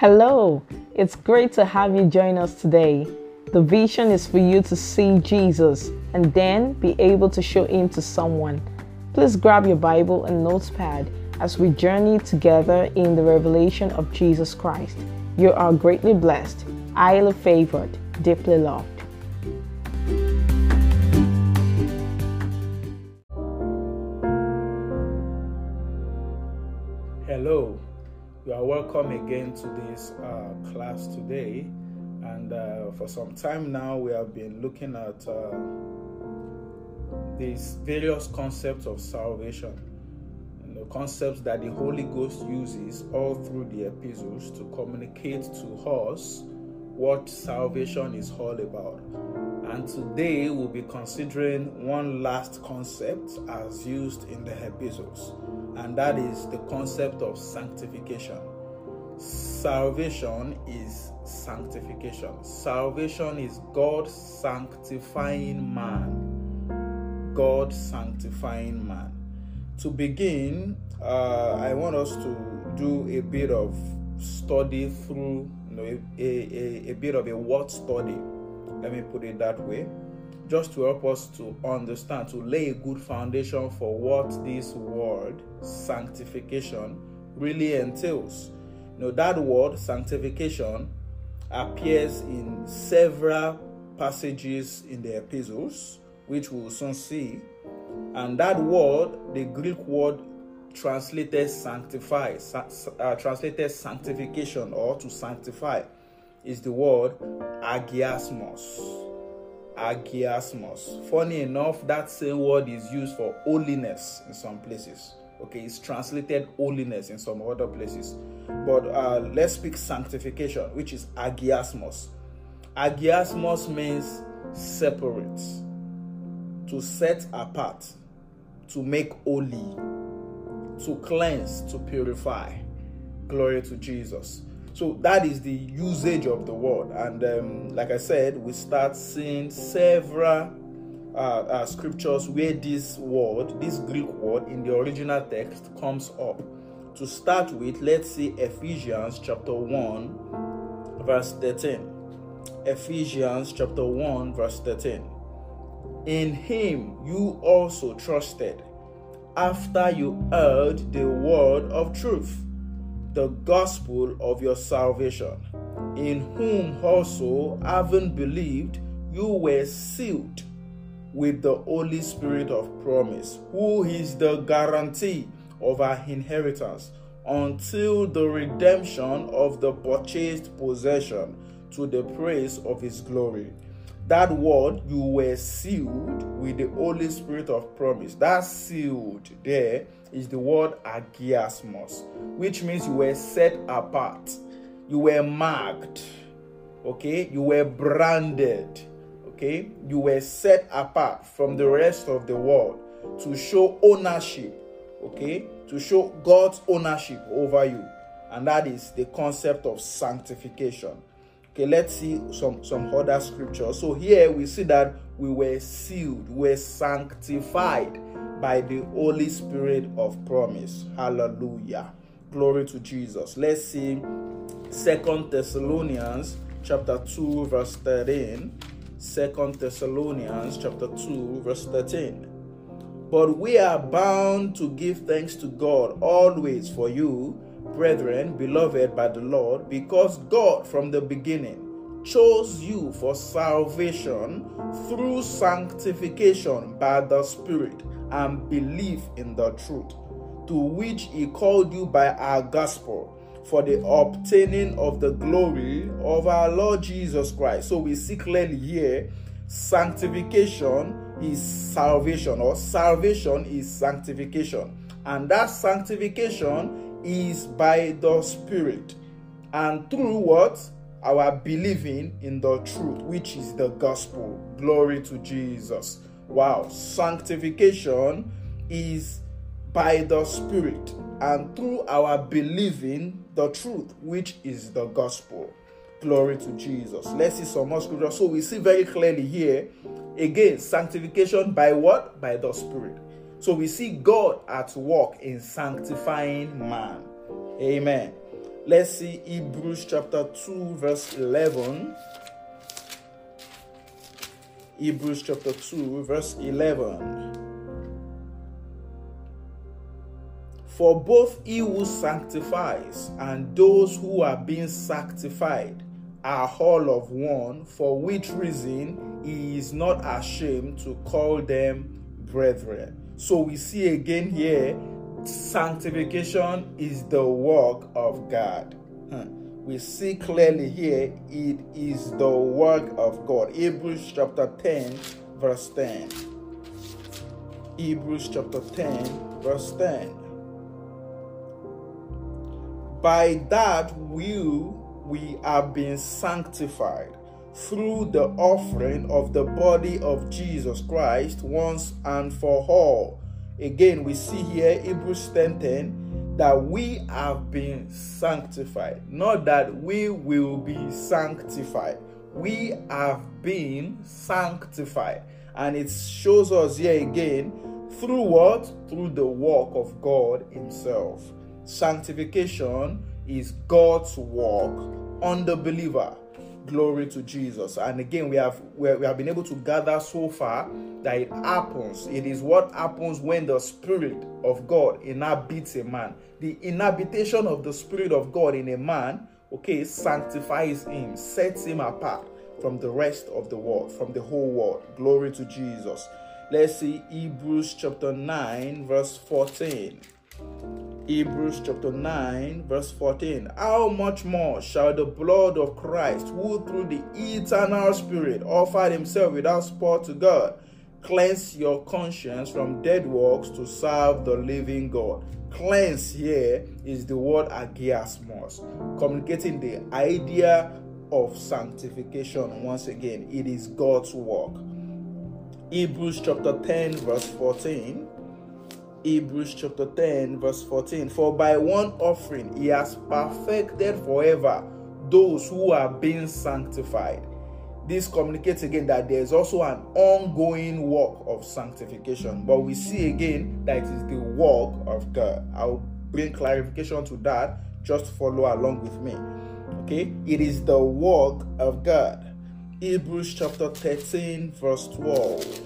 Hello, it's great to have you join us today. The vision is for you to see Jesus and then be able to show him to someone. Please grab your Bible and notepad as we journey together in the revelation of Jesus Christ. You are greatly blessed, highly favored, deeply loved. Again to this uh, class today. And uh, for some time now, we have been looking at uh, these various concepts of salvation, the concepts that the Holy Ghost uses all through the epistles to communicate to us what salvation is all about. And today we'll be considering one last concept as used in the epistles, and that is the concept of sanctification. Salvation is sanctification. Salvation is God sanctifying man. God sanctifying man. To begin, uh, I want us to do a bit of study through you know, a, a, a bit of a word study let me put it that way, just to help us to understand, to lay a good foundation for what this word sanctification really entails. Know, that word sanctification appears in several passages in the epistles, which we'll soon see. And that word, the Greek word translated sanctify, uh, translated sanctification or to sanctify, is the word agiasmos. Agiasmos. Funny enough, that same word is used for holiness in some places. Okay, it's translated holiness in some other places. But uh, let's speak sanctification, which is agiasmos. Agiasmos means separate, to set apart, to make holy, to cleanse, to purify. Glory to Jesus. So that is the usage of the word. And um, like I said, we start seeing several uh, uh, scriptures where this word, this Greek word in the original text comes up. To start with, let's see Ephesians chapter 1, verse 13. Ephesians chapter 1, verse 13. In him you also trusted after you heard the word of truth the gospel of your salvation, in whom also, having believed, you were sealed with the Holy Spirit of promise, who is the guarantee of our inheritance until the redemption of the purchased possession to the praise of his glory. That word, you were sealed with the Holy Spirit of promise. That sealed there is the word agiasmos, which means you were set apart, you were marked, okay, you were branded, okay, you were set apart from the rest of the world to show ownership, okay, to show God's ownership over you, and that is the concept of sanctification. Okay, let's see some some other scriptures. So here we see that we were sealed, we were sanctified by the Holy Spirit of promise. Hallelujah. Glory to Jesus. Let's see Second Thessalonians chapter 2 verse 13. Second Thessalonians chapter 2 verse 13. But we are bound to give thanks to God always for you brethren, beloved by the Lord, because God from the beginning chose you for salvation through sanctification by the Spirit and belief in the truth, to which He called you by our gospel for the obtaining of the glory of our Lord Jesus Christ. So we see clearly here sanctification is salvation, or salvation is sanctification. And that sanctification is by the Spirit and through what? Our believing in the truth, which is the gospel. Glory to Jesus. Wow. Sanctification is by the Spirit and through our believing the truth, which is the gospel. Glory to Jesus. Let's see some more scripture. So we see very clearly here again sanctification by what? By the Spirit. So we see God at work in sanctifying man. Amen. Let's see Hebrews chapter 2, verse 11. Hebrews chapter 2, verse 11. For both he who sanctifies and those who are being sanctified are all of one, for which reason he is not ashamed to call them brethren. So we see again here sanctification is the work of God. We see clearly here it is the work of God. Hebrews chapter 10, verse 10. Hebrews chapter 10, verse 10. By that will we have been sanctified through the offering of the body of Jesus Christ once and for all. Again, we see here Hebrews 10 10 that we have been sanctified, not that we will be sanctified. We have been sanctified. And it shows us here again through what? Through the work of God Himself. Sanctification is God's work on the believer. Glory to Jesus. And again, we have we have been able to gather so far that it happens. It is what happens when the Spirit of God inhabits a man. The inhabitation of the Spirit of God in a man, okay, sanctifies him, sets him apart from the rest of the world, from the whole world. Glory to Jesus. Let's see Hebrews chapter 9, verse 14. Hebrews chapter 9, verse 14. How much more shall the blood of Christ, who through the eternal Spirit offered himself without spot to God, cleanse your conscience from dead works to serve the living God? Cleanse here is the word agiasmos, communicating the idea of sanctification once again. It is God's work. Hebrews chapter 10, verse 14. Hebrews chapter 10, verse 14. For by one offering he has perfected forever those who are being sanctified. This communicates again that there is also an ongoing work of sanctification. But we see again that it is the work of God. I'll bring clarification to that. Just follow along with me. Okay? It is the work of God. Hebrews chapter 13, verse 12.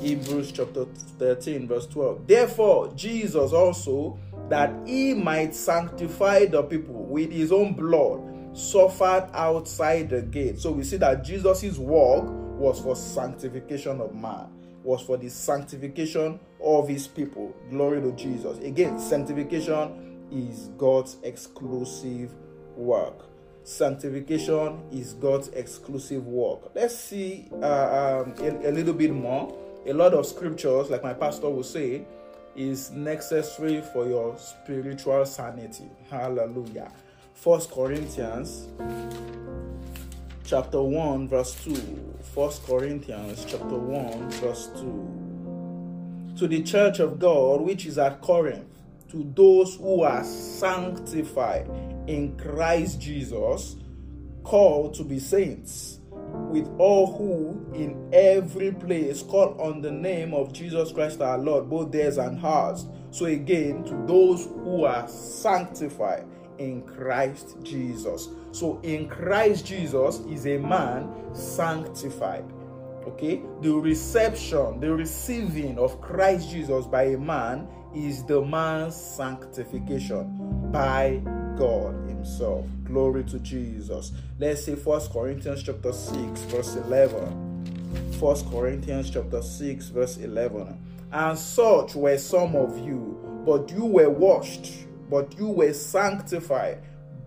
Hebrews chapter 13, verse 12. Therefore, Jesus also, that he might sanctify the people with his own blood, suffered outside the gate. So we see that Jesus' work was for sanctification of man, was for the sanctification of his people. Glory to Jesus. Again, sanctification is God's exclusive work. Sanctification is God's exclusive work. Let's see uh, um, a, a little bit more a lot of scriptures, like my pastor will say, is necessary for your spiritual sanity. Hallelujah. First Corinthians chapter 1 verse 2. First Corinthians chapter 1 verse 2. To the church of God which is at Corinth, to those who are sanctified in Christ Jesus, called to be saints with all who in every place call on the name of Jesus Christ our Lord, both theirs and ours. So again, to those who are sanctified in Christ Jesus. So in Christ Jesus is a man sanctified. Okay, the reception, the receiving of Christ Jesus by a man is the man's sanctification by God Himself. Glory to Jesus. Let's see First Corinthians chapter 6, verse 11. First Corinthians chapter 6, verse 11. And such were some of you, but you were washed, but you were sanctified,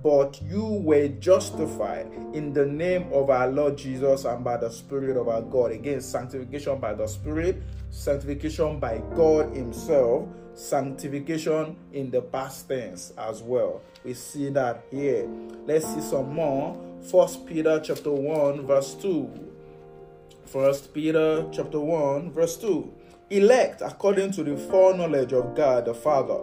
but you were justified in the name of our Lord Jesus and by the Spirit of our God. Again, sanctification by the Spirit, sanctification by God Himself sanctification in the past tense as well. We see that here. Let's see some more. First Peter chapter 1 verse 2. First Peter chapter 1 verse 2. Elect according to the foreknowledge of God the Father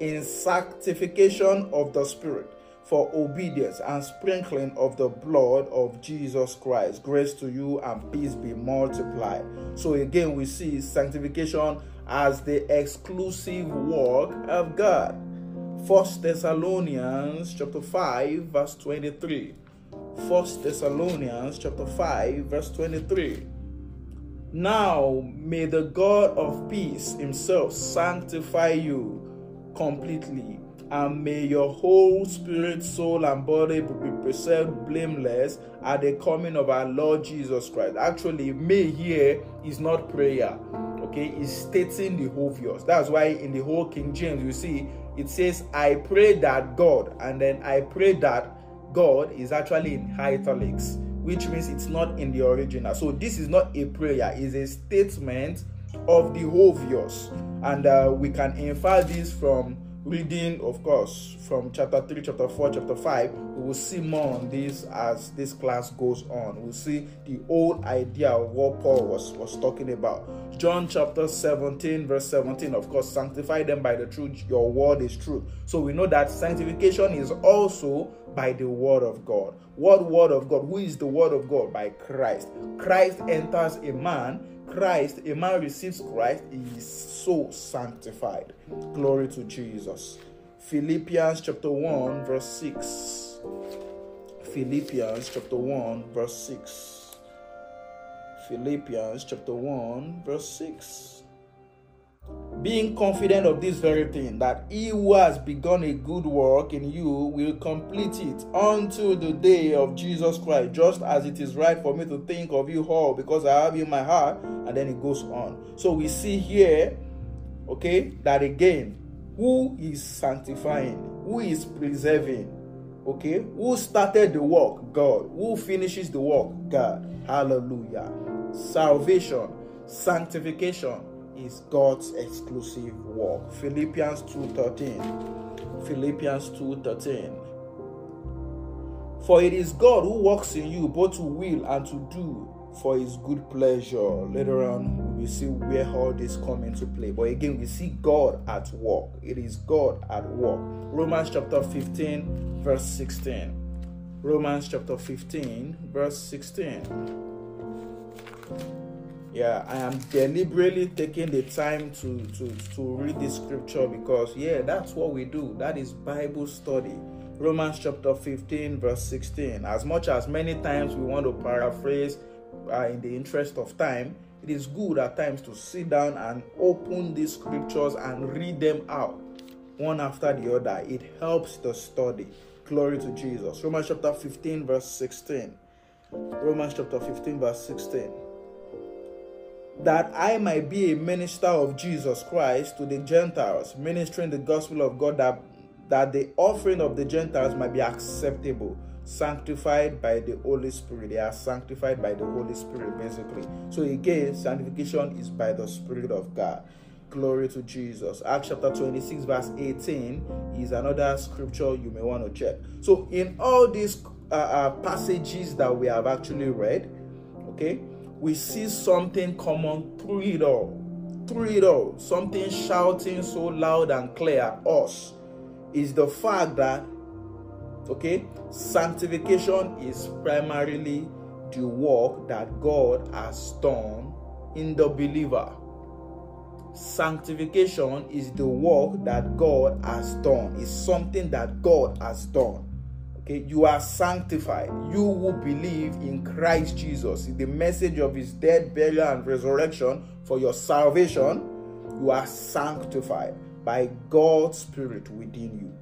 in sanctification of the Spirit for obedience and sprinkling of the blood of Jesus Christ. Grace to you and peace be multiplied. So again, we see sanctification as the exclusive work of God. First Thessalonians chapter 5 verse 23. First Thessalonians chapter 5 verse 23. Now may the God of peace himself sanctify you completely and may your whole spirit, soul, and body be preserved blameless at the coming of our Lord Jesus Christ. Actually, may here is not prayer, okay, it's stating the obvious. That's why in the whole King James, you see, it says, I pray that God, and then I pray that God is actually in italics, which means it's not in the original. So this is not a prayer, it's a statement of the obvious. And uh, we can infer this from reading, of course, from chapter 3, chapter 4, chapter 5, we will see more on this as this class goes on. We'll see the old idea of what Paul was, was talking about. John chapter 17, verse 17, of course, sanctify them by the truth. Your word is truth. So we know that sanctification is also by the word of God. What word of God? Who is the word of God? By Christ. Christ enters a man Christ, a man receives Christ, he is so sanctified. Glory to Jesus. Philippians chapter 1, verse 6. Philippians chapter 1, verse 6. Philippians chapter 1, verse 6 being confident of this very thing, that he who has begun a good work in you will complete it until the day of Jesus Christ, just as it is right for me to think of you all, because I have you in my heart. And then it goes on. So we see here, okay, that again, who is sanctifying, who is preserving, okay, who started the work? God. Who finishes the work? God. Hallelujah. Salvation, sanctification, is God's exclusive work. Philippians 2:13. Philippians 2:13. For it is God who works in you both to will and to do for his good pleasure. Later on, we will see where all this come into play. But again, we see God at work. It is God at work. Romans chapter 15, verse 16. Romans chapter 15, verse 16 yeah i am deliberately taking the time to to to read this scripture because yeah that's what we do. That is bible study. Romans chapter 15 verse 16 as much as many times we want to paraphrase uh, in the interest of time it is good at times to sit down and open these scriptures and read them out one after the other. It helps the study. Glory to jesus. Romans chapter 15 verse 16 romans chapter 15 verse 16 that I might be a minister of Jesus Christ to the Gentiles, ministering the gospel of God that, that the offering of the Gentiles might be acceptable, sanctified by the Holy Spirit. They are sanctified by the Holy Spirit, basically. So again, sanctification is by the Spirit of God. Glory to Jesus. Acts chapter 26, verse 18 is another scripture you may want to check. So, in all these uh, uh, passages that we have actually read, okay, we see something common through it all. Through it all, something shouting so loud and clear at us is the fact that, okay, sanctification is primarily the work that God has done in the believer. Sanctification is the work that God has done, is something that God has done. You are sanctified. You who believe in Christ Jesus, the message of his death, burial, and resurrection for your salvation, you are sanctified by God's Spirit within you.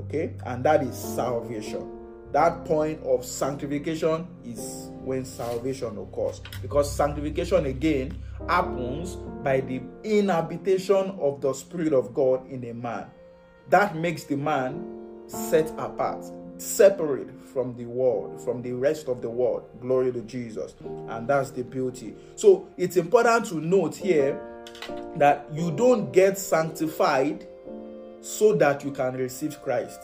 Okay, and that is salvation. That point of sanctification is when salvation occurs. Because sanctification again happens by the inhabitation of the Spirit of God in a man. That makes the man set apart separate from the world, from the rest of the world. Glory to Jesus. And that's the beauty. So it's important to note here that you don't get sanctified so that you can receive Christ.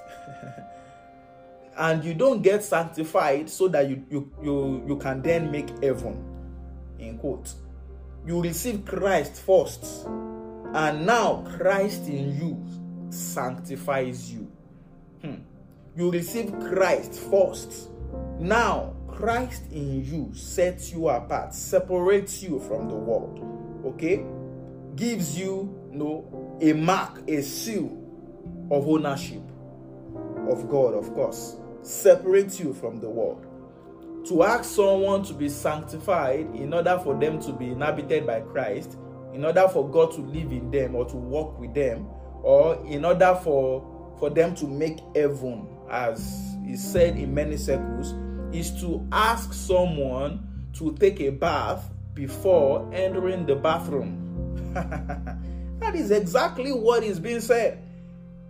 and you don't get sanctified so that you, you, you, you can then make heaven. In quote. You receive Christ first. And now Christ in you sanctifies you. You receive Christ first. Now, Christ in you sets you apart, separates you from the world. Okay? Gives you, you know, a mark, a seal of ownership of God, of course, separates you from the world. To ask someone to be sanctified in order for them to be inhabited by Christ, in order for God to live in them or to walk with them, or in order for for them to make heaven, as is said in many circles, is to ask someone to take a bath before entering the bathroom. that is exactly what is being said.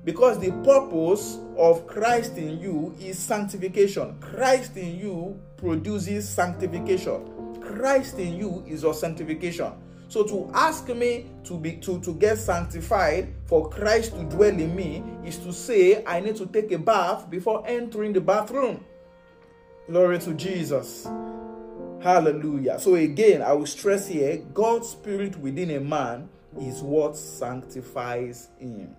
Because the purpose of Christ in you is sanctification. Christ in you produces sanctification. Christ in you is your sanctification. So to ask me to be to, to get sanctified for Christ to dwell in me is to say I need to take a bath before entering the bathroom. Glory to Jesus. Hallelujah. So again, I will stress here God's spirit within a man is what sanctifies him.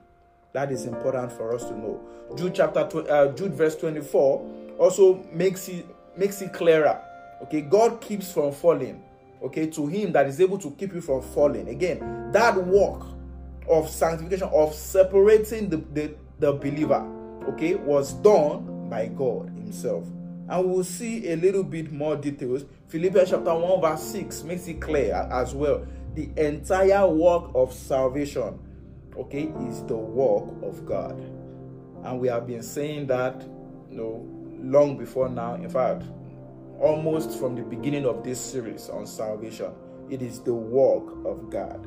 That is important for us to know. Jude chapter uh, Jude verse 24 also makes it makes it clearer. Okay, God keeps from falling. Okay, to him that is able to keep you from falling. Again, that work of sanctification, of separating the, the, the believer, okay, was done by God Himself. And we'll see a little bit more details. Philippians chapter 1, verse 6 makes it clear as well. The entire work of salvation, okay, is the work of God. And we have been saying that you know long before now. In fact, almost from the beginning of this series on salvation. It is the work of God,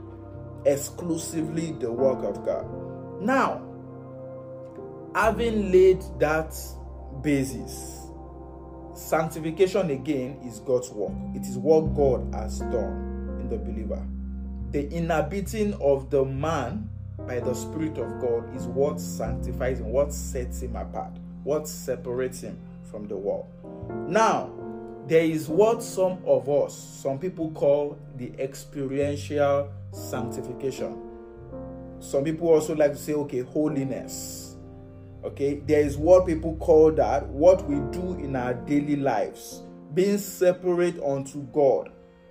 exclusively the work of God. Now, having laid that basis, sanctification again is God's work. It is what God has done in the believer. The inhabiting of the man by the Spirit of God is what sanctifies him, what sets him apart, what separates him from the world. Now, there is what some of us, some people call the experiential sanctification. Some people also like to say, okay, holiness. Okay, there is what people call that, what we do in our daily lives, being separate unto God,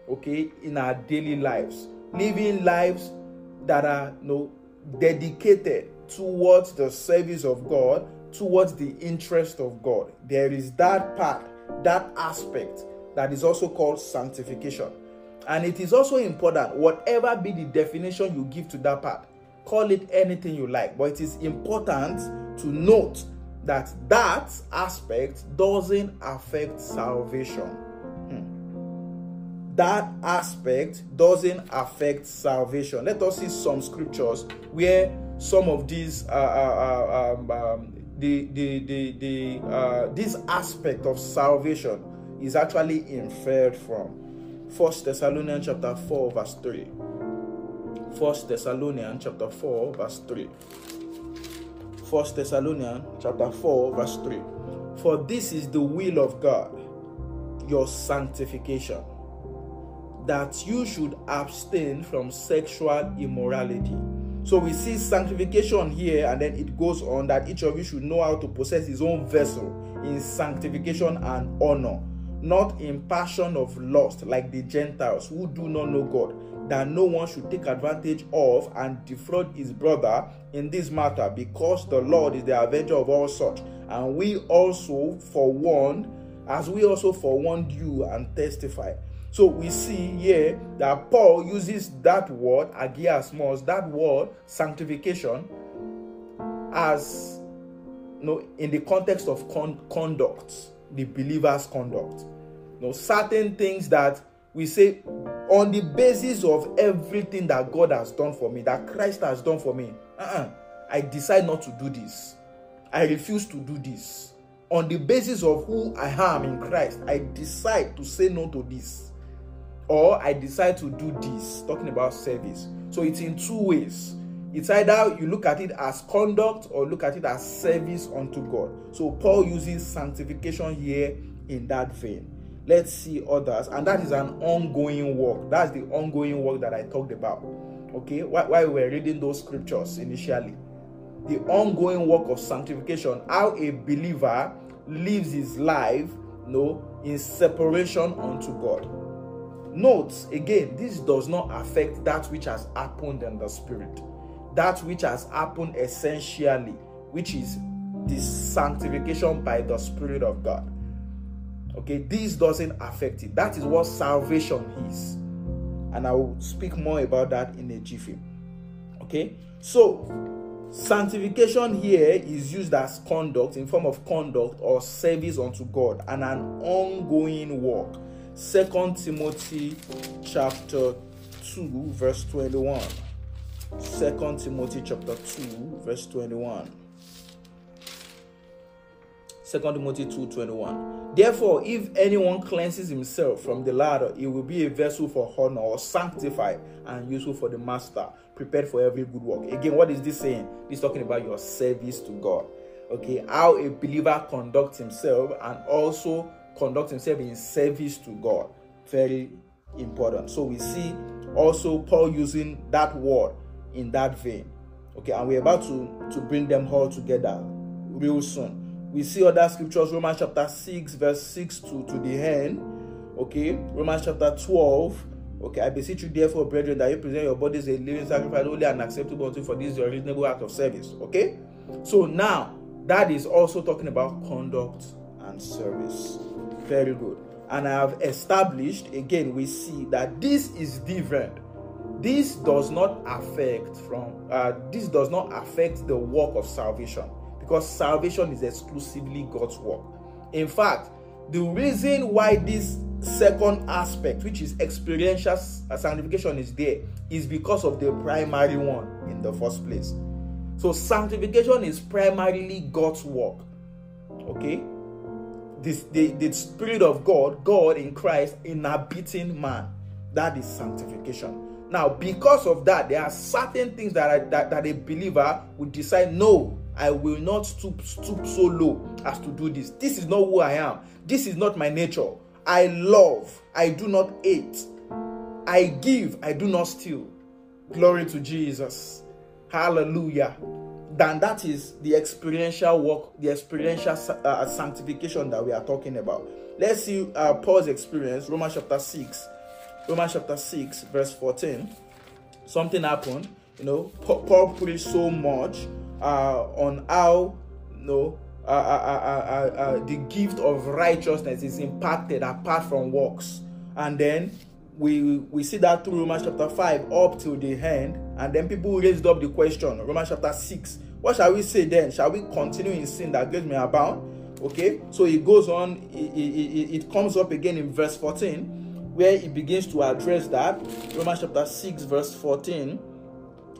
okay, in our daily lives, living lives that are you know, dedicated towards the service of God, towards the interest of God. There is that part that aspect that is also called sanctification. And it is also important, whatever be the definition you give to that part, call it anything you like. But it is important to note that that aspect doesn't affect salvation. Hmm. That aspect doesn't affect salvation. Let us see some scriptures where some of these uh, uh, uh um, um, the the the, the uh, this aspect of salvation is actually inferred from First Thessalonians chapter 4 verse 3. First Thessalonians chapter 4 verse 3. First Thessalonians chapter 4 verse 3. For this is the will of God, your sanctification, that you should abstain from sexual immorality so we see sanctification here, and then it goes on that each of you should know how to possess his own vessel in sanctification and honor, not in passion of lust like the Gentiles who do not know God, that no one should take advantage of and defraud his brother in this matter, because the Lord is the avenger of all such. And we also forewarned, as we also forewarned you and testify so we see here that Paul uses that word, agiasmos, that word, sanctification, as you know, in the context of con- conduct, the believer's conduct. You know, certain things that we say on the basis of everything that God has done for me, that Christ has done for me. Uh-uh, I decide not to do this. I refuse to do this. On the basis of who I am in Christ, I decide to say no to this or I decide to do this, talking about service. So it's in two ways. It's either you look at it as conduct or look at it as service unto God. So Paul uses sanctification here in that vein. Let's see others, and that is an ongoing work. That's the ongoing work that I talked about. Okay, while we were reading those scriptures initially, the ongoing work of sanctification, how a believer lives his life, you know, in separation unto God. Note again, this does not affect that which has happened in the spirit, that which has happened essentially which is the sanctification by the Spirit of God. Okay, this doesn't affect it. That is what salvation is. And I will speak more about that in a jiffy. Okay, so sanctification here is used as conduct in form of conduct or service unto God and an ongoing work. Second Timothy chapter 2, verse 21. Second Timothy chapter 2, verse 21. 2 Timothy 2:21. Therefore, if anyone cleanses himself from the latter, he will be a vessel for honor or sanctified and useful for the master, prepared for every good work. Again, what is this saying? This talking about your service to God. Okay, how a believer conducts himself and also conduct himself in service to God. Very important. So we see also Paul using that word in that vein. Okay, and we're about to, to bring them all together real soon we see other scriptures romans chapter 6 verse 6 to, to the end okay romans chapter 12 okay i beseech you therefore brethren that you present your bodies a living sacrifice holy and acceptable unto for this your reasonable act of service okay so now that is also talking about conduct and service very good and i have established again we see that this is different this does not affect from uh, this does not affect the work of salvation because salvation is exclusively God's work. In fact, the reason why this second aspect, which is experiential sanctification, is there is because of the primary one in the first place. So, sanctification is primarily God's work. Okay? This, the, the Spirit of God, God in Christ, inhabiting man. That is sanctification. Now, because of that, there are certain things that, I, that, that a believer would decide no, I will not stoop, stoop so low as to do this. This is not who I am. This is not my nature. I love, I do not hate. I give, I do not steal. Glory to Jesus. Hallelujah. Then that is the experiential work, the experiential uh, sanctification that we are talking about. Let's see uh, Paul's experience, Romans chapter 6. Romans chapter 6, verse 14. Something happened. You know, Paul preached so much uh, on how you know uh, uh, uh, uh, the gift of righteousness is impacted apart from works, and then we we see that through Romans chapter 5 up till the end, and then people raised up the question, Romans chapter 6. What shall we say then? Shall we continue in sin that grace may abound? Okay, so it goes on, it, it, it comes up again in verse 14, where he begins to address that. Romans chapter 6, verse 14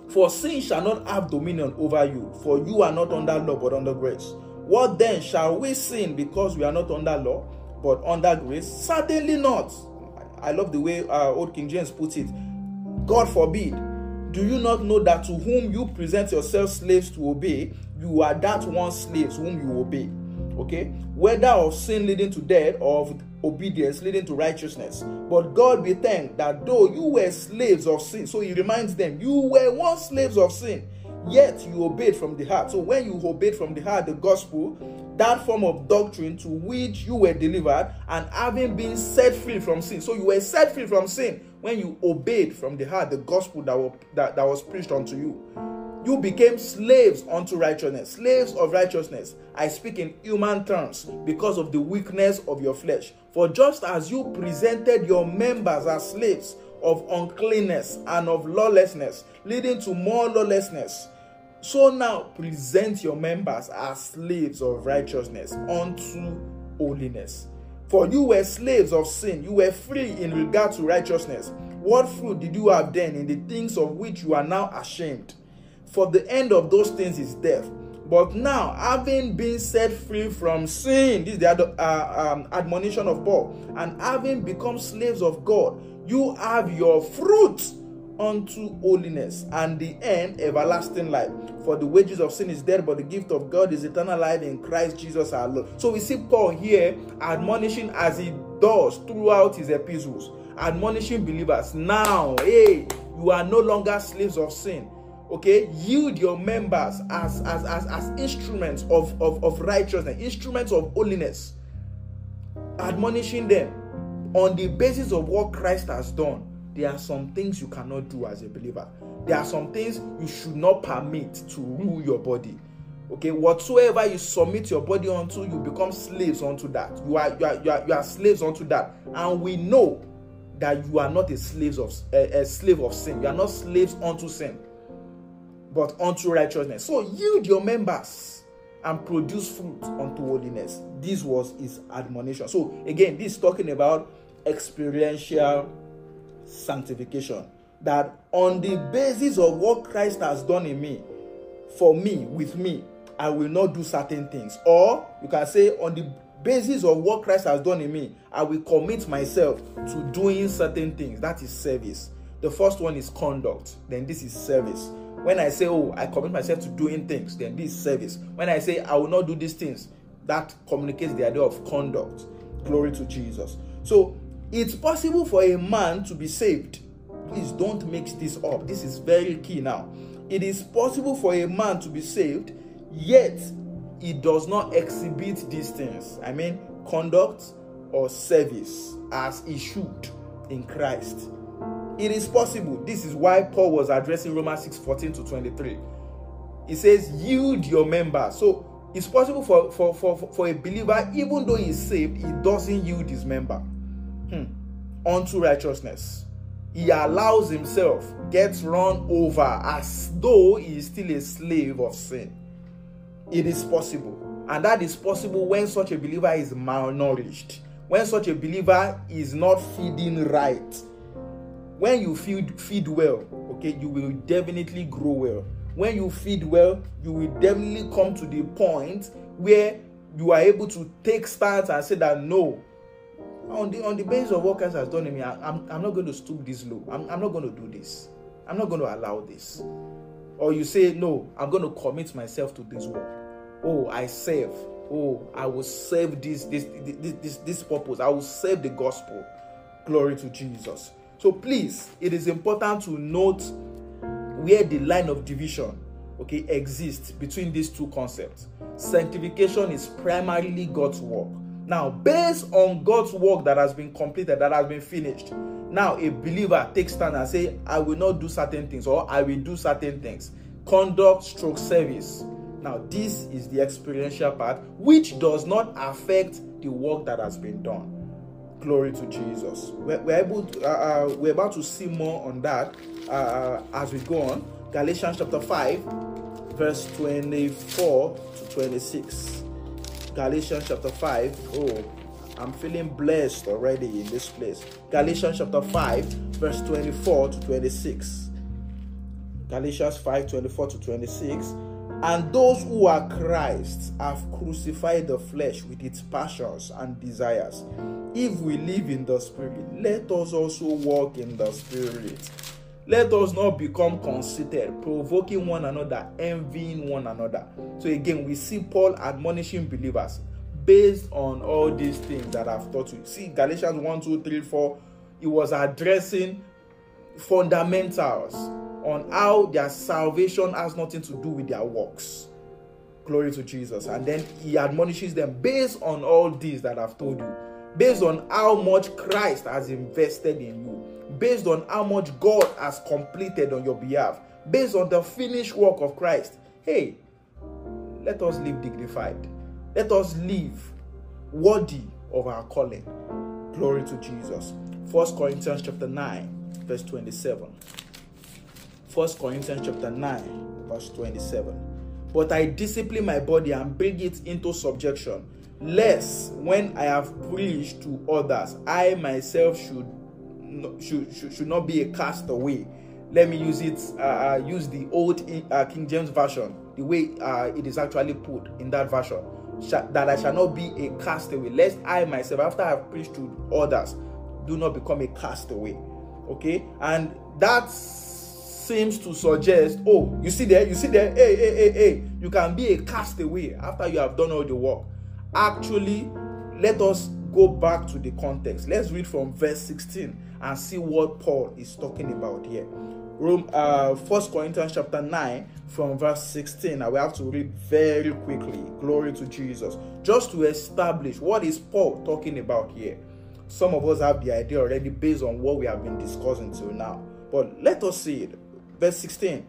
for sin shall not have dominion over you, for you are not under law but under grace. What then shall we sin because we are not under law but under grace? Certainly not. I love the way uh, Old King James puts it. God forbid. Do you not know that to whom you present yourselves slaves to obey, you are that one slaves whom you obey? Okay, whether of sin leading to death or of obedience leading to righteousness. But God be thanked that though you were slaves of sin, so he reminds them, you were once slaves of sin, yet you obeyed from the heart. So when you obeyed from the heart the gospel, that form of doctrine to which you were delivered, and having been set free from sin. So you were set free from sin when you obeyed from the heart the gospel that was, that, that was preached unto you you became slaves unto righteousness, slaves of righteousness. I speak in human terms because of the weakness of your flesh. For just as you presented your members as slaves of uncleanness and of lawlessness, leading to more lawlessness, so now present your members as slaves of righteousness unto holiness. For you were slaves of sin, you were free in regard to righteousness. What fruit did you have then in the things of which you are now ashamed? For the end of those things is death. But now, having been set free from sin, this is the uh, um, admonition of Paul, and having become slaves of God, you have your fruit unto holiness, and the end everlasting life. For the wages of sin is death, but the gift of God is eternal life in Christ Jesus our Lord. So we see Paul here admonishing as he does throughout his epistles, admonishing believers. Now, hey, you are no longer slaves of sin okay yield your members as as as, as instruments of, of of righteousness instruments of holiness admonishing them on the basis of what christ has done there are some things you cannot do as a believer there are some things you should not permit to rule your body Okay, whatsoever you submit your body unto, you become slaves unto that. You are you are you are, you are slaves unto that, and we know that you are not a slave of a, a slave of sin. You are not slaves unto sin, but unto righteousness. So yield your members and produce fruit unto holiness. This was his admonition. So again, this is talking about experiential sanctification. That on the basis of what Christ has done in me, for me, with me, I will not do certain things. Or you can say, on the basis of what Christ has done in me, I will commit myself to doing certain things. That is service. The first one is conduct, then this is service. When I say, Oh, I commit myself to doing things, then this is service. When I say, I will not do these things, that communicates the idea of conduct. Glory to Jesus. So, it's possible for a man to be saved. Please don't mix this up. This is very key now. It is possible for a man to be saved, yet he does not exhibit these things. I mean, conduct or service as he should in Christ. It is possible. This is why Paul was addressing Romans 6 14 to 23. He says, Yield your members. So it's possible for, for, for, for a believer, even though he's saved, he doesn't yield his member unto righteousness. He allows himself, gets run over as though he is still a slave of sin. It is possible. And that is possible when such a believer is malnourished, when such a believer is not feeding right. When you feed, feed well, okay, you will definitely grow well. When you feed well, you will definitely come to the point where you are able to take stance and say that no, on the on the basis of what Christ has done in me, I, am I'm not going to stoop this low. I'm, I'm not going to do this. I'm not going to allow this. Or you say, no, I'm going to commit myself to this work. Oh, I serve. Oh, I will serve this this this this, this purpose. I will serve the gospel. Glory to Jesus. So please, it is important to note where the line of division okay exists between these two concepts. Sanctification is primarily God's work now, based on God's work that has been completed, that has been finished, now a believer takes stand and say, I will not do certain things or I will do certain things. Conduct stroke service. Now, this is the experiential part, which does not affect the work that has been done. Glory to Jesus. We're, we're able to, uh, uh, we're about to see more on that uh, as we go on. Galatians chapter 5, verse 24 to 26. Galatians chapter 5. Oh, I'm feeling blessed already in this place. Galatians chapter 5, verse 24 to 26. Galatians 5 24 to 26. And those who are Christ have crucified the flesh with its passions and desires. If we live in the Spirit, let us also walk in the Spirit. Let us not become conceited, provoking one another, envying one another. So again, we see Paul admonishing believers based on all these things that I've taught you. See, Galatians 1, 2, 3, 4, he was addressing fundamentals on how their salvation has nothing to do with their works. Glory to Jesus. And then he admonishes them based on all these that I've told you, based on how much Christ has invested in you based on how much God has completed on your behalf, based on the finished work of Christ. Hey, let us live dignified. Let us live worthy of our calling. Glory to Jesus. First Corinthians chapter 9, verse 27. First Corinthians chapter 9, verse 27. But I discipline my body and bring it into subjection, lest when I have preached to others, I myself should should, should, should not be a castaway. Let me use it, uh, uh use the old uh, King James Version, the way uh, it is actually put in that version. that I shall not be a castaway, lest I myself, after I have preached to others, do not become a castaway. Okay, and that seems to suggest, oh, you see there, you see there, hey, hey, hey, hey, you can be a castaway after you have done all the work. Actually, let us go back to the context. Let's read from verse 16 and see what Paul is talking about here. Rome, uh, First Corinthians chapter 9 from verse 16. I will have to read very quickly. Glory to Jesus. Just to establish what is Paul talking about here. Some of us have the idea already based on what we have been discussing till now. But let us see it. Verse 16.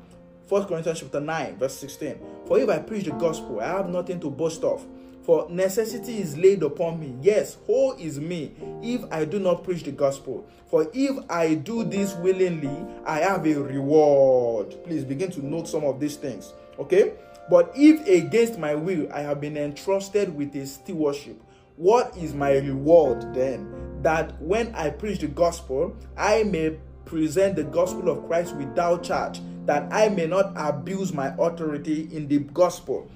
1 Corinthians chapter 9, verse 16. For if I preach the gospel, I have nothing to boast of. For necessity is laid upon me. Yes, woe is me if I do not preach the gospel. For if I do this willingly, I have a reward. Please begin to note some of these things. Okay? But if against my will I have been entrusted with a stewardship, what is my reward then? That when I preach the gospel, I may present the gospel of Christ without charge, that I may not abuse my authority in the gospel.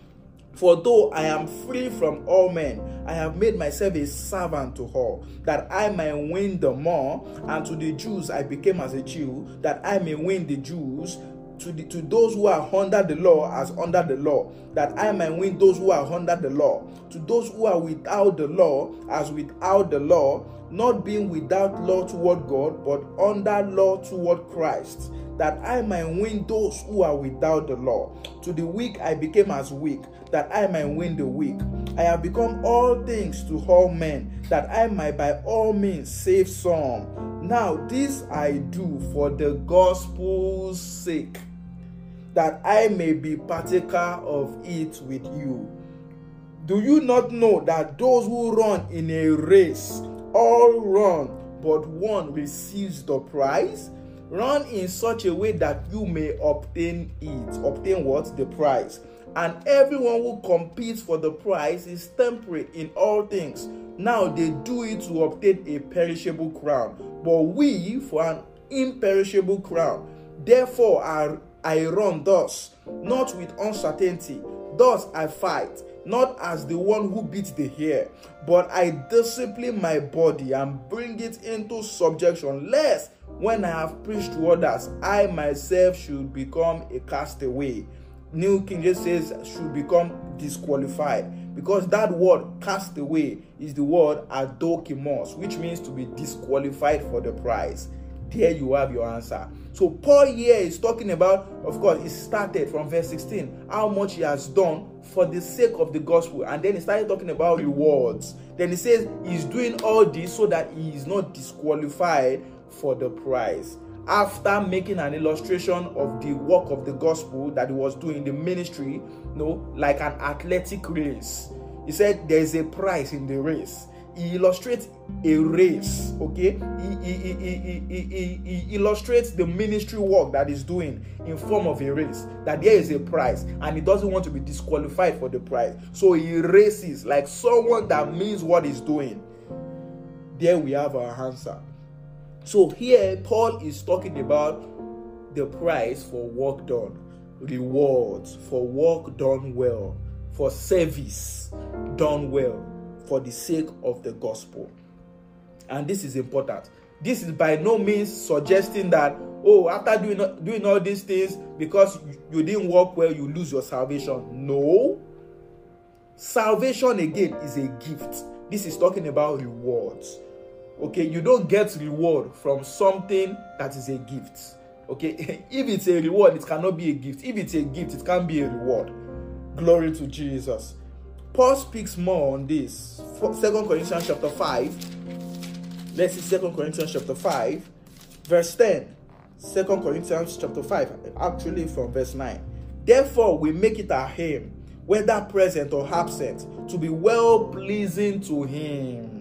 For though I am free from all men, I have made myself a servant to all, that I may win the more. And to the Jews I became as a Jew, that I may win the Jews. To, the, to those who are under the law as under the law, that I may win those who are under the law. To those who are without the law as without the law, not being without law toward God, but under law toward Christ, that I might win those who are without the law. To the weak I became as weak, that I might win the weak. I have become all things to all men, that I might by all means save some. Now, this I do for the gospel's sake, that I may be partaker of it with you. Do you not know that those who run in a race all run, but one receives the prize? Run in such a way that you may obtain it. Obtain what? The prize. And everyone who competes for the prize is temperate in all things. Now they do it to obtain a perishable crown, but we for an imperishable crown. Therefore, I, I run thus, not with uncertainty. Thus I fight, not as the one who beats the hair, but I discipline my body and bring it into subjection, lest when I have preached to others, I myself should become a castaway. New King James says should become disqualified because that word cast away is the word adokimos, which means to be disqualified for the prize. There you have your answer. So Paul here is talking about, of course, he started from verse 16, how much he has done for the sake of the gospel, and then he started talking about rewards. Then he says he's doing all this so that he is not disqualified for the prize after making an illustration of the work of the gospel that he was doing the ministry you know like an athletic race. He said there is a prize in the race. He illustrates a race okay? He, he, he, he, he, he illustrates the ministry work that he's doing in form of a race that there is a prize and he doesn't want to be disqualified for the prize so he races like someone that means what he's doing. There we have our answer so here, Paul is talking about the price for work done, rewards for work done well, for service done well, for the sake of the gospel. And this is important. This is by no means suggesting that, oh, after doing, doing all these things, because you didn't work well, you lose your salvation. No. Salvation, again, is a gift. This is talking about rewards okay you don't get reward from something that is a gift. Okay if it's a reward it cannot be a gift. If it's a gift it can't be a reward. Glory to jesus. Paul speaks more on this. Second corinthians chapter 5 let's see second corinthians chapter 5 verse 10 second corinthians chapter 5 actually from verse 9 therefore we make it our aim whether present or absent to be well pleasing to him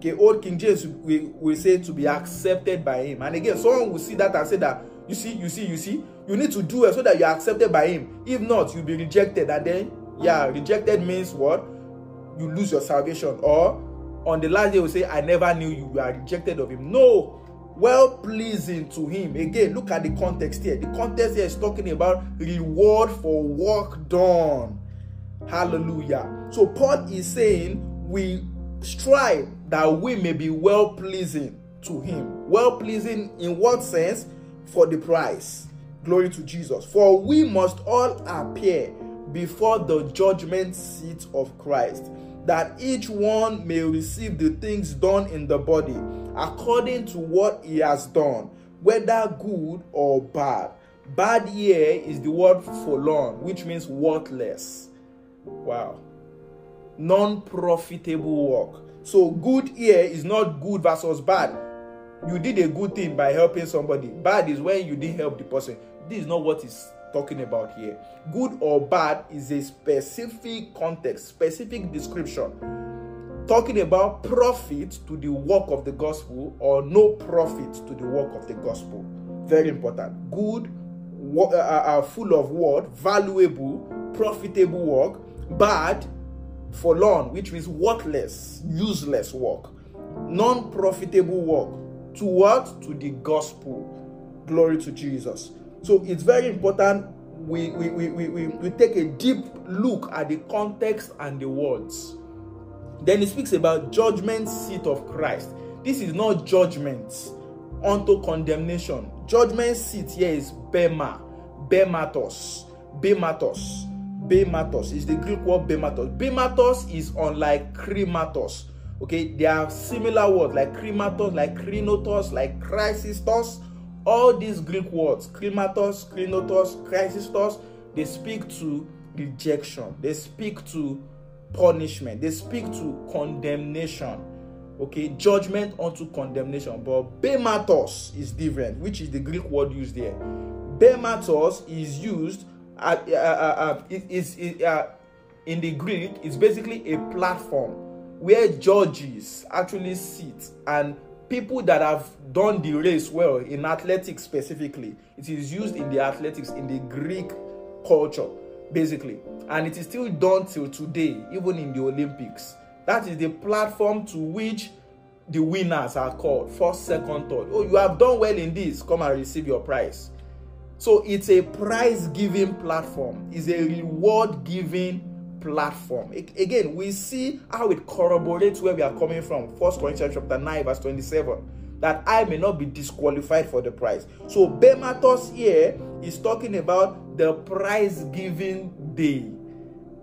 Okay, old King James we we say to be accepted by him. And again, someone will see that and say that you see, you see, you see, you need to do it so that you're accepted by him. If not, you'll be rejected. And then, yeah, rejected means what? You lose your salvation. Or on the last day, we say, I never knew you, you are rejected of him. No, well pleasing to him. Again, look at the context here. The context here is talking about reward for work done. Hallelujah. So Paul is saying we strive that we may be well pleasing to him. Well pleasing in what sense? For the price. Glory to Jesus. For we must all appear before the judgment seat of Christ, that each one may receive the things done in the body according to what he has done, whether good or bad. Bad here is the word phaulos, which means worthless. Wow non-profitable work. So good here is not good versus bad. You did a good thing by helping somebody. Bad is when you didn't help the person. This is not what is talking about here. Good or bad is a specific context, specific description. Talking about profit to the work of the gospel or no profit to the work of the gospel. Very important. Good, uh, uh, uh, full of what? Valuable, profitable work. Bad, phaulos, which means worthless, useless work. Non profitable work. To what? To the gospel. Glory to Jesus. So it's very important we, we, we, we, we take a deep look at the context and the words. Then he speaks about judgment seat of Christ. This is not judgment unto condemnation. Judgment seat here is bema, bematos, bematos, bematos. Is the Greek word bematos. Bematos is unlike crematos. Okay, they are similar words like crematos, like crinotos, like chrysistos all these Greek words, klimatos, krinotos, chrysistos, they speak to rejection, they speak to punishment, they speak to condemnation. Okay, judgment unto condemnation. But bematos is different, which is the Greek word used there. Bematos is used uh, uh, uh, is, is, uh, in the Greek, it's basically a platform where judges actually sit and people that have done the race well in athletics specifically it is used in the athletics in the greek culture basically. And it is still done till today even in the olympics. That is the platform to which the winners are called first second third. Oh you have done well in this. Come and receive your prize so it's a prize giving platform it's a reward giving platform. Again, we see how it corroborates where we are coming from. First Corinthians chapter 9, verse 27. That I may not be disqualified for the prize. So Bematos here is talking about the prize giving day.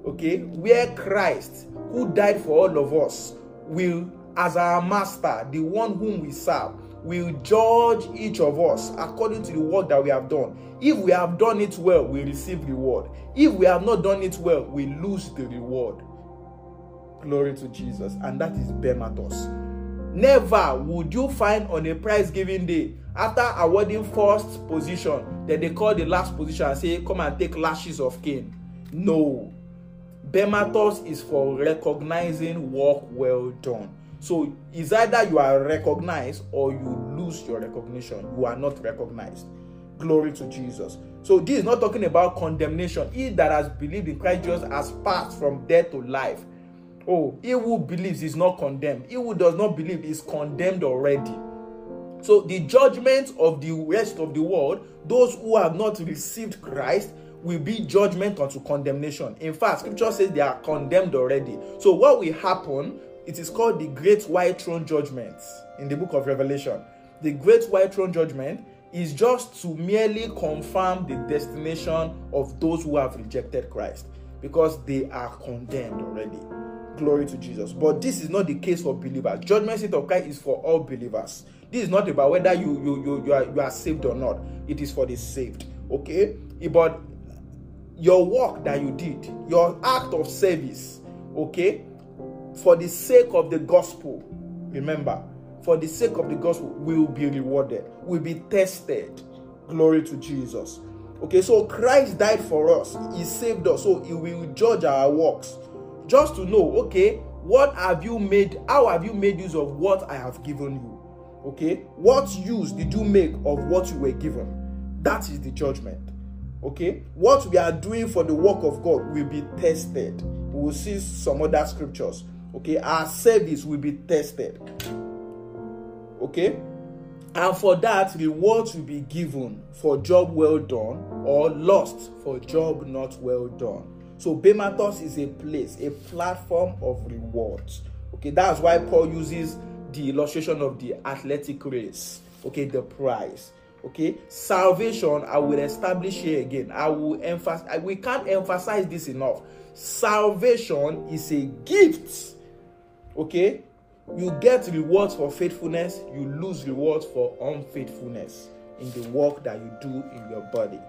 Okay, where Christ, who died for all of us, will, as our master, the one whom we serve, will judge each of us according to the work that we have done. If we have done it well, we receive reward. If we have not done it well, we lose the reward. Glory to Jesus. And that is Bematos. Never would you find on a prize giving day after awarding first position, then they call the last position and say, Come and take lashes of Cain. No. Bematos is for recognizing work well done. So it's either you are recognized or you lose your recognition. You are not recognized. Glory to Jesus. So this is not talking about condemnation. He that has believed in Christ Jesus has passed from death to life. Oh, he who believes is not condemned. He who does not believe is condemned already. So the judgment of the rest of the world, those who have not received Christ, will be judgment unto condemnation. In fact, scripture says they are condemned already. So what will happen it is called the Great White Throne Judgment in the book of Revelation. The Great White Throne Judgment is just to merely confirm the destination of those who have rejected Christ because they are condemned already. Glory to Jesus. But this is not the case for believers. Judgment seat of Christ is for all believers. This is not about whether you you you, you, are, you are saved or not. It is for the saved. Okay? But your work that you did, your act of service, okay, for the sake of the gospel, remember, for the sake of the gospel, we will be rewarded, we'll be tested. Glory to Jesus. Okay, so Christ died for us, He saved us, so He will judge our works. Just to know, okay, what have you made? How have you made use of what I have given you? Okay, what use did you make of what you were given? That is the judgment. Okay, what we are doing for the work of God will be tested. We will see some other scriptures okay our service will be tested. Okay? And for that rewards will be given for job well done or lost for job not well done. So bematos is a place a platform of rewards. Okay that's why paul uses the illustration of the athletic race. Okay the prize. Okay salvation i will establish here again. I will emphasize we can't emphasize this enough. Salvation is a gift Okay? You get rewards for faithfulness, you lose rewards for unfaithfulness in the work that you do in your body.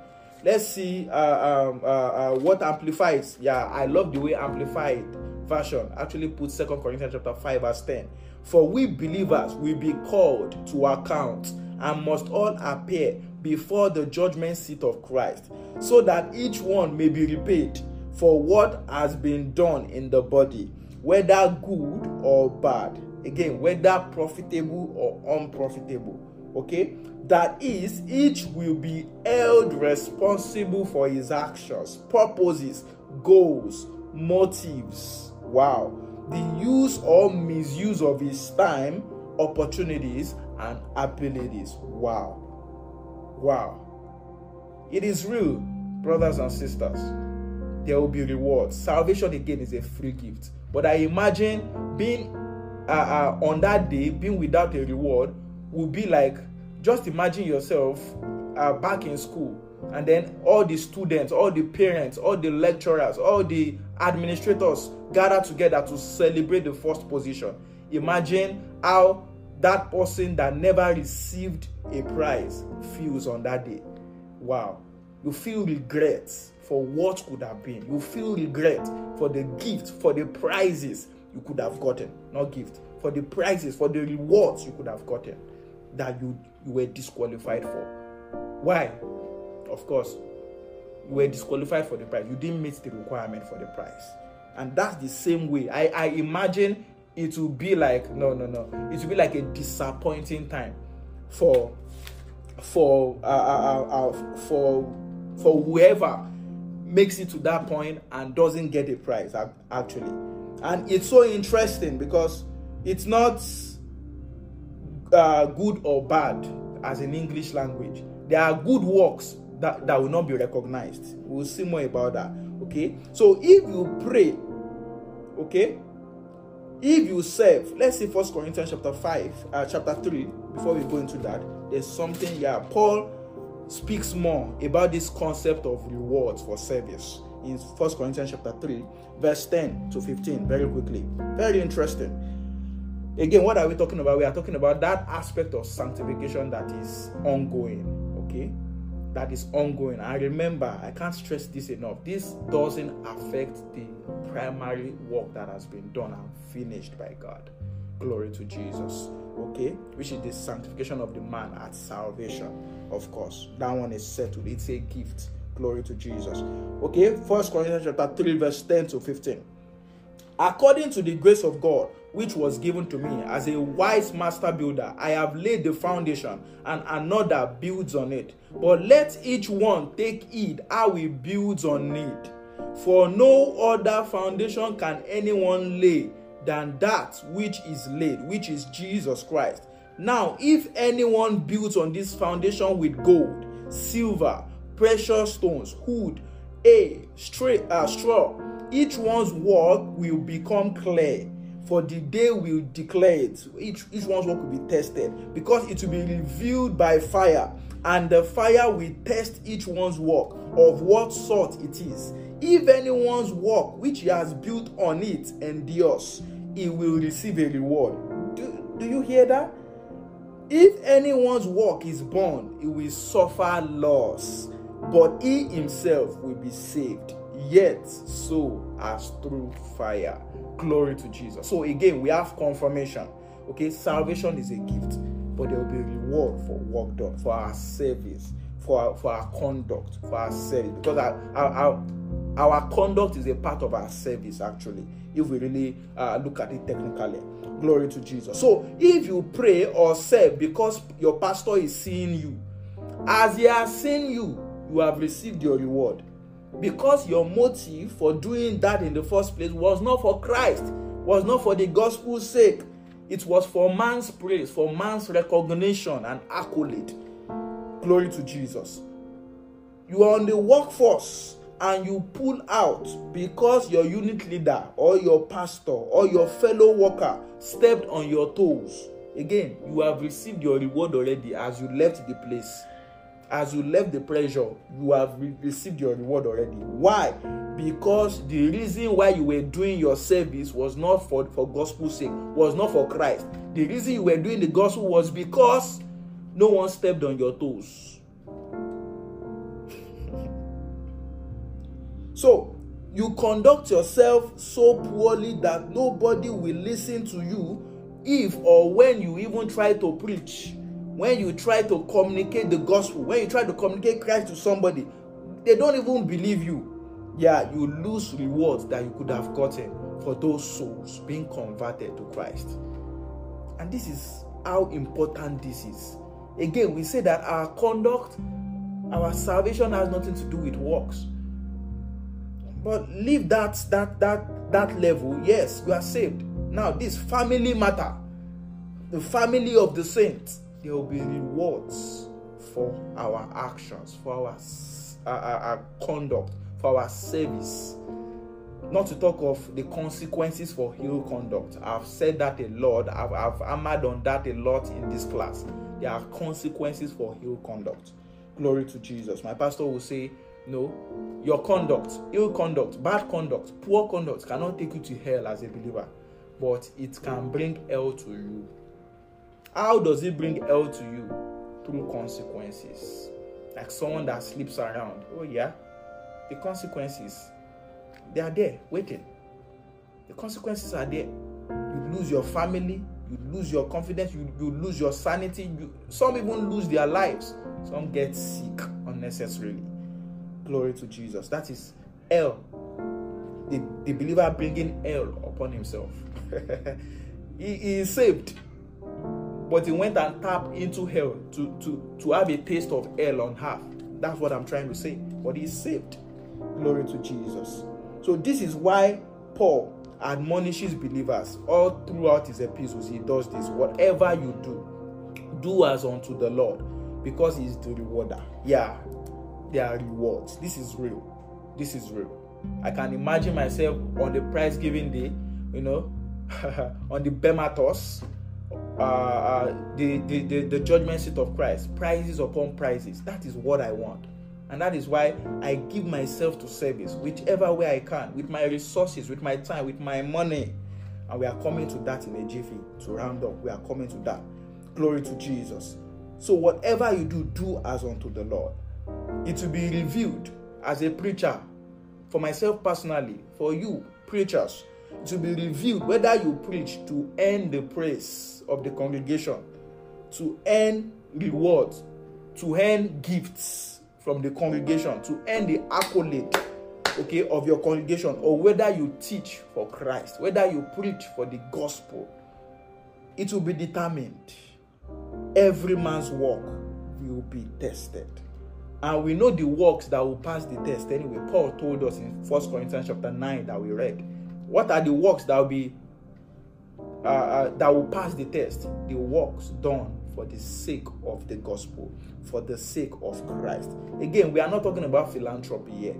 Let's see uh, um, uh, uh, what amplifies. Yeah, I love the way amplified version actually puts Second Corinthians chapter 5 verse 10. For we believers will be called to account and must all appear before the judgment seat of Christ, so that each one may be repaid for what has been done in the body, whether good or bad. Again, whether profitable or unprofitable. Okay? That is, each will be held responsible for his actions, purposes, goals, motives. Wow. The use or misuse of his time, opportunities, and abilities. Wow. Wow. It is real, brothers and sisters. There will be rewards. Salvation again is a free gift. But I imagine being uh, uh, on that day, being without a reward, will be like just imagine yourself uh, back in school and then all the students all the parents all the lecturers all the administrators gather together to celebrate the first position. Imagine how that person that never received a prize feels on that day. Wow. You feel regret for what could have been. You feel regret for the gift for the prizes you could have gotten. Not gift for the prizes for the rewards you could have gotten that you, you were disqualified for. Why? Of course you were disqualified for the prize. You didn't meet the requirement for the prize. And that's the same way. I i imagine it will be like no no no. It will be like a disappointing time for for uh, uh, uh, uh, for for whoever makes it to that point and doesn't get a prize actually and it's so interesting because it's not uh, good or bad as in english language there are good works that, that will not be recognized. We'll see more about that. Okay. So if you pray, okay, if you serve, let's see First Corinthians chapter 5, uh, chapter 3, before we go into that, there's something here. Paul speaks more about this concept of rewards for service in First Corinthians chapter 3, verse 10 to 15, very quickly. Very interesting. Again, what are we talking about? We are talking about that aspect of sanctification that is ongoing. Okay that is ongoing. I remember, I can't stress this enough. This doesn't affect the primary work that has been done and finished by God. Glory to Jesus. Okay, which is the sanctification of the man at salvation. Of course, that one is settled. It's a gift. Glory to Jesus. Okay, First Corinthians chapter 3, verse 10 to 15. According to the grace of God, which was given to me as a wise master builder, I have laid the foundation, and another builds on it. But let each one take heed how he builds on it. For no other foundation can anyone lay than that which is laid, which is Jesus Christ. Now, if anyone builds on this foundation with gold, silver, precious stones, wood, hay, straight, uh, straw, each one's work will become clear for the day will declare it each each one's work will be tested because it will be revealed by fire and the fire will test each one's work of what sort it is if anyone's work which he has built on it endures he will receive a reward do, do you hear that if anyone's work is burned he will suffer loss but he himself will be saved yet so as through fire. Glory to Jesus. So again, we have confirmation. Okay, salvation is a gift, but there will be a reward for work done, for our service, for our, for our conduct, for our service. Because our, our, our, our conduct is a part of our service, actually, if we really uh, look at it technically. Glory to Jesus. So if you pray or serve because your pastor is seeing you, as he has seen you, you have received your reward because your motive for doing that in the first place was not for Christ, was not for the gospel's sake. It was for man's praise, for man's recognition and accolade. Glory to Jesus. You are on the workforce and you pull out because your unit leader or your pastor or your fellow worker stepped on your toes. Again, you have received your reward already as you left the place as you left the pressure you have re received your reward already why because the reason why you were doing your service was not for for gospel sake was not for christ the reason you were doing the gospel was because no one stepped on your toes so you conduct yourself so poorly that nobody will listen to you if or when you even try to preach when you try to communicate the gospel, when you try to communicate Christ to somebody, they don't even believe you. Yeah, you lose rewards that you could have gotten for those souls being converted to Christ. And this is how important this is. Again, we say that our conduct, our salvation has nothing to do with works. But leave that that that that level. Yes, you are saved. Now, this family matter, the family of the saints, there will be rewards for our actions, for our, our, uh, our uh, uh, conduct, for our service. Not to talk of the consequences for ill conduct. I've said that a lot. I've, I've hammered on that a lot in this class. There are consequences for ill conduct. Glory to Jesus. My pastor will say, No, your conduct, ill conduct, bad conduct, poor conduct cannot take you to hell as a believer, but it can bring hell to you. How does it bring hell to you? Through consequences. Like someone that sleeps around. Oh, yeah. The consequences they are there waiting. The consequences are there. You lose your family, you lose your confidence, you, you lose your sanity. You, some even lose their lives. Some get sick unnecessarily. Glory to Jesus. That is hell. The, the believer bringing hell upon himself. he, he is saved. But he went and tapped into hell to, to, to have a taste of hell on half. That's what I'm trying to say. But he's saved. Glory to Jesus. So this is why Paul admonishes believers all throughout his epistles. He does this. Whatever you do, do as unto the Lord, because he is the rewarder. Yeah, there are rewards. This is real. This is real. I can imagine myself on the prize giving day, you know, on the Bematos, uh, uh, the, the, the, the judgment seat of Christ, prizes upon prizes. That is what I want. And that is why I give myself to service, whichever way I can, with my resources, with my time, with my money. And we are coming to that in a jiffy to round up. We are coming to that. Glory to Jesus. So, whatever you do, do as unto the Lord. It will be revealed as a preacher, for myself personally, for you, preachers. It will be revealed whether you preach to earn the praise of the congregation, to earn rewards, to earn gifts from the congregation to earn the accolade okay of your congregation or whether you teach for Christ whether you preach for the gospel it will be determined. Every man's work will be tested. And we know the works that will pass the test anyway. Paul told us in First corinthians chapter 9 that we read what are the works that will be uh, uh, that will pass the test? The works done for the sake of the gospel, for the sake of Christ. Again, we are not talking about philanthropy here.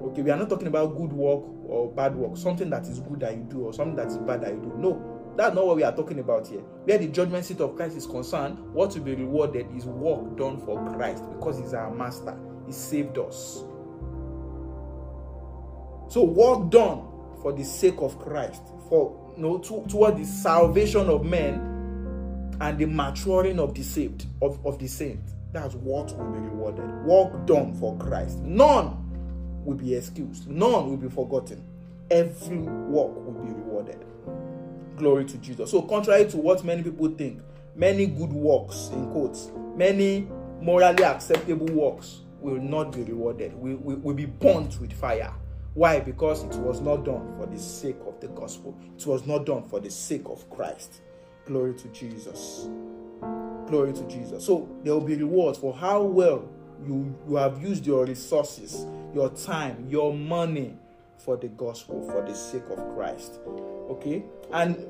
Okay, we are not talking about good work or bad work, something that is good that you do or something that is bad that you do. No, that's not what we are talking about here. Where the judgment seat of Christ is concerned, what will be rewarded is work done for Christ because He's our master. He saved us. So, work done for the sake of Christ, for you know, to, toward the salvation of men and the maturing of the saved, of, of the saints. That's what will be rewarded. Work done for Christ. None will be excused, none will be forgotten. Every work will be rewarded. Glory to Jesus. So, contrary to what many people think, many good works, in quotes, many morally acceptable works will not be rewarded, will, will, will be burnt with fire. Why? Because it was not done for the sake of the gospel, it was not done for the sake of Christ. Glory to Jesus. Glory to Jesus. So there will be rewards for how well you, you have used your resources, your time, your money for the gospel, for the sake of Christ. Okay? And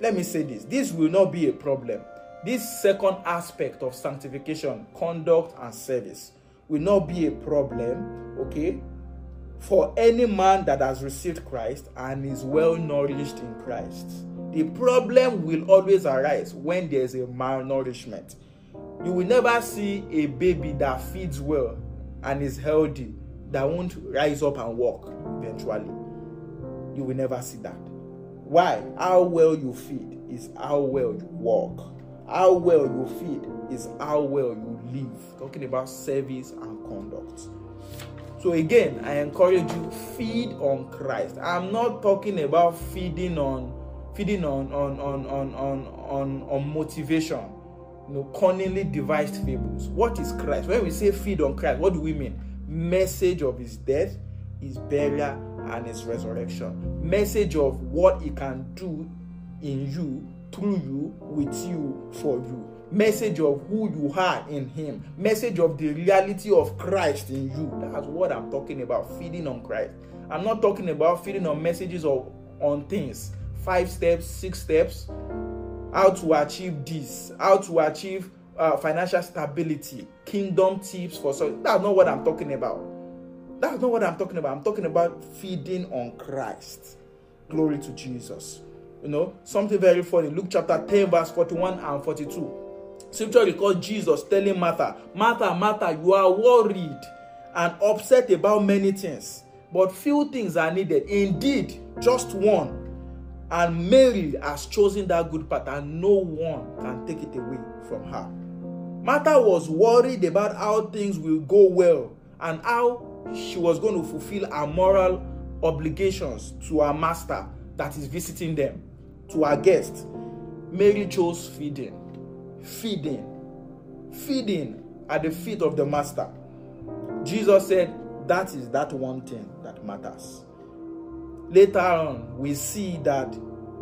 let me say this this will not be a problem. This second aspect of sanctification, conduct, and service will not be a problem, okay, for any man that has received Christ and is well nourished in Christ. The problem will always arise when there's a malnourishment. You will never see a baby that feeds well and is healthy that won't rise up and walk eventually. You will never see that. Why? How well you feed is how well you walk. How well you feed is how well you live. Talking about service and conduct. So again, I encourage you feed on Christ. I'm not talking about feeding on feeding on on on on on on, on motivation you know, cunningly devised fables. What is Christ? When we say feed on Christ, what do we mean? Message of his death, his burial, and his resurrection. Message of what he can do in you, through you, with you, for you. Message of who you are in him. Message of the reality of Christ in you. That's what I'm talking about. Feeding on Christ. I'm not talking about feeding on messages or on things. Five steps, six steps, how to achieve this, how to achieve uh, financial stability, kingdom tips for so that's not what I'm talking about. That's not what I'm talking about. I'm talking about feeding on Christ. Glory to Jesus. You know, something very funny. Luke chapter 10, verse 41 and 42. Scripture records Jesus telling Martha, Martha, Martha, you are worried and upset about many things, but few things are needed. Indeed, just one. And Mary has chosen that good path, and no one can take it away from her. Martha was worried about how things will go well and how she was going to fulfill her moral obligations to her master that is visiting them, to her guest. Mary chose feeding, feeding, feeding at the feet of the master. Jesus said, That is that one thing that matters. Later on, we see that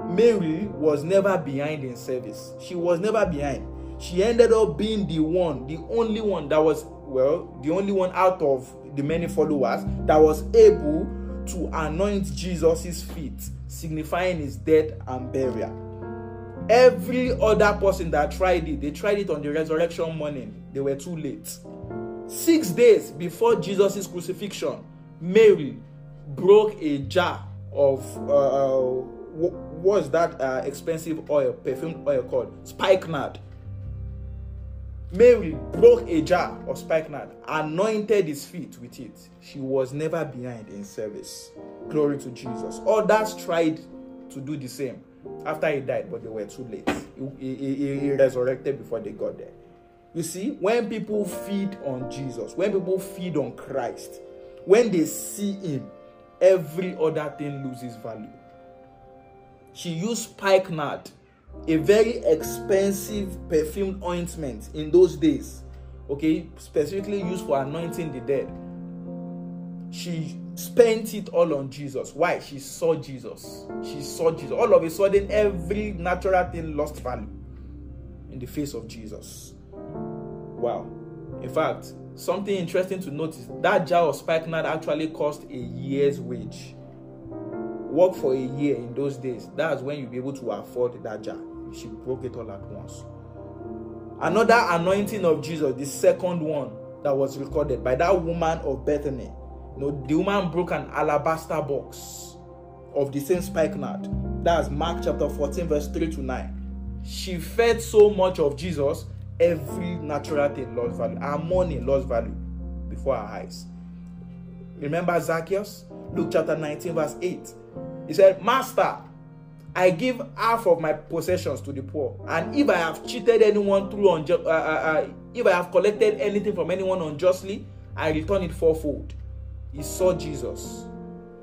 Mary was never behind in service. She was never behind. She ended up being the one, the only one that was, well, the only one out of the many followers that was able to anoint Jesus' feet, signifying his death and burial. Every other person that tried it, they tried it on the resurrection morning. They were too late. Six days before Jesus' crucifixion, Mary broke a jar of uh, what was that uh, expensive oil, perfumed oil called spikenard. Mary broke a jar of spikenard, anointed his feet with it. She was never behind in service. Glory to Jesus. Others tried to do the same after he died, but they were too late. He, he, he resurrected before they got there. You see, when people feed on Jesus, when people feed on Christ, when they see him, every other thing loses value. She used spikenard a very expensive perfumed ointment in those days, okay, specifically used for anointing the dead. She spent it all on Jesus. Why? She saw Jesus. She saw Jesus. All of a sudden, every natural thing lost value in the face of Jesus. Wow. In fact, something interesting to notice that jar of spikenard actually cost a year's wage. Work for a year in those days. That's when you'll be able to afford that jar she broke it all at once. Another anointing of Jesus, the second one that was recorded by that woman of Bethany. You know, the woman broke an alabaster box of the same spikenard. That's Mark chapter 14, verse 3 to 9. She fed so much of Jesus, every natural thing lost value. Her money lost value before her eyes. Remember Zacchaeus? Luke chapter 19, verse 8. He said, Master, I give half of my possessions to the poor. And if I have cheated anyone through unju- uh, uh, uh, if I have collected anything from anyone unjustly, I return it fourfold. He saw Jesus.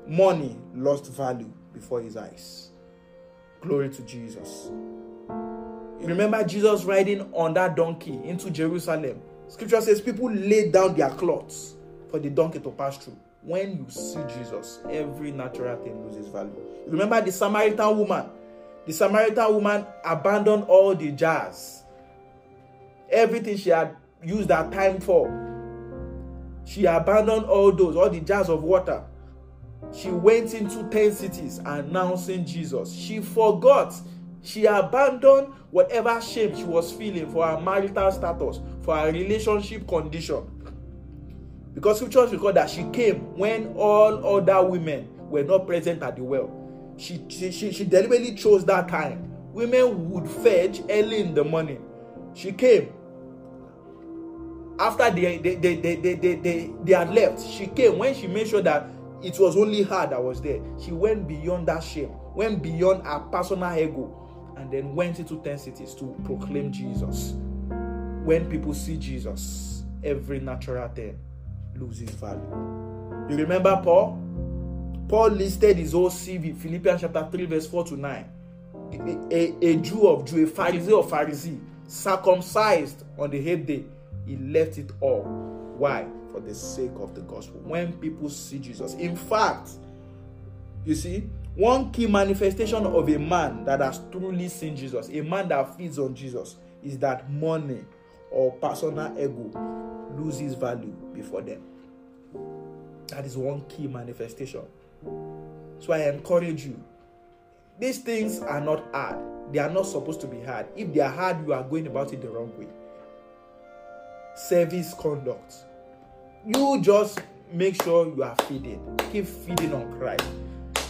Money lost value before his eyes. Glory to Jesus. Remember Jesus riding on that donkey into Jerusalem. Scripture says people laid down their cloths for the donkey to pass through. When you see Jesus, every natural thing loses value. Remember the Samaritan woman. The Samaritan woman abandoned all the jars, everything she had used her time for. She abandoned all those, all the jars of water. She went into 10 cities announcing Jesus. She forgot. She abandoned whatever shame she was feeling for her marital status, for her relationship condition. Because scriptures record that she came when all other women were not present at the well. She, she, she, she deliberately chose that time. Women would fetch early in the morning. She came. After they, they, they, they, they, they, they, they had left, she came when she made sure that it was only her that was there. She went beyond that shame, went beyond her personal ego, and then went into 10 cities to proclaim Jesus. When people see Jesus, every natural thing loses value. You remember Paul? Paul listed his whole CV, Philippians chapter 3, verse 4 to 9. A, a, a Jew of Jew, a Pharisee of Pharisee. circumcised on the eighth day, he left it all. Why? For the sake of the gospel. When people see Jesus. In fact, you see, one key manifestation of a man that has truly seen Jesus, a man that feeds on Jesus, is that money or personal ego loses value before them. That is one key manifestation. So I encourage you. These things are not hard. They are not supposed to be hard. If they are hard, you are going about it the wrong way. Service conduct. You just make sure you are feeding. Keep feeding on Christ.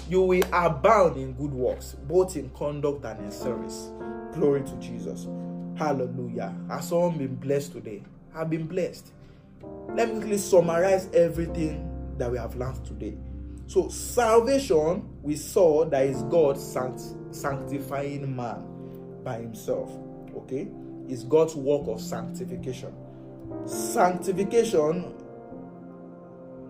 You will abound in good works, both in conduct and in service. Glory to Jesus. Hallelujah. Has someone been blessed today? I've been blessed. Let me quickly summarize everything that we have learned today. So, salvation, we saw that is God sanct- sanctifying man by himself. Okay? Is God's work of sanctification. Sanctification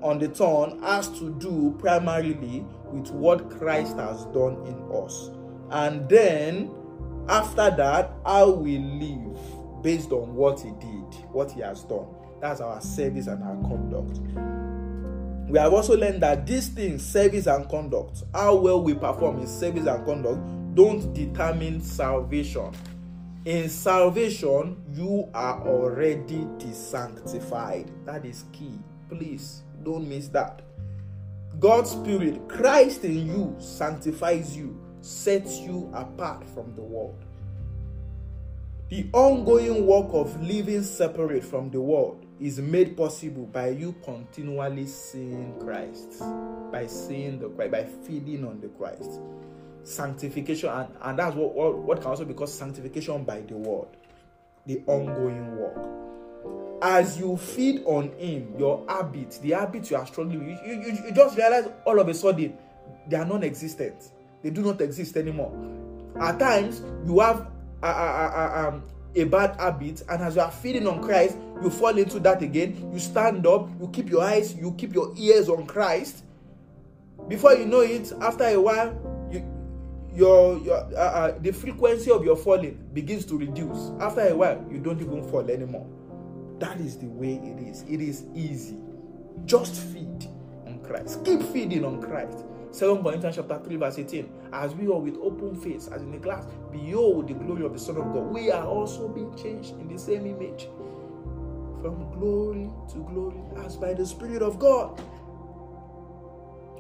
on the turn has to do primarily with what Christ has done in us. And then, after that, how we live based on what He did, what He has done. That's our service and our conduct. We have also learned that these things, service and conduct, how well we perform in service and conduct, don't determine salvation. In salvation, you are already desanctified. That is key. Please don't miss that. God's Spirit, Christ in you, sanctifies you, sets you apart from the world. The ongoing work of living separate from the world is made possible by you continually seeing Christ, by seeing the Christ, by feeding on the Christ. Sanctification, and, and that's what, what, what can also be called sanctification by the word, the ongoing work. As you feed on Him, your habits, the habits you are struggling with, you, you, you just realize all of a sudden they are non existent. They do not exist anymore. At times, you have a, a, a, um, a bad habit, and as you are feeding on Christ, you fall into that again. You stand up, you keep your eyes, you keep your ears on Christ. Before you know it, after a while, you, your, your uh, uh, the frequency of your falling begins to reduce. After a while, you don't even fall anymore. That is the way it is. It is easy. Just feed on Christ. Keep feeding on Christ. 2 Corinthians chapter 3, verse 18. As we are with open face, as in a glass, behold the glory of the Son of God. We are also being changed in the same image. From glory to glory, as by the Spirit of God.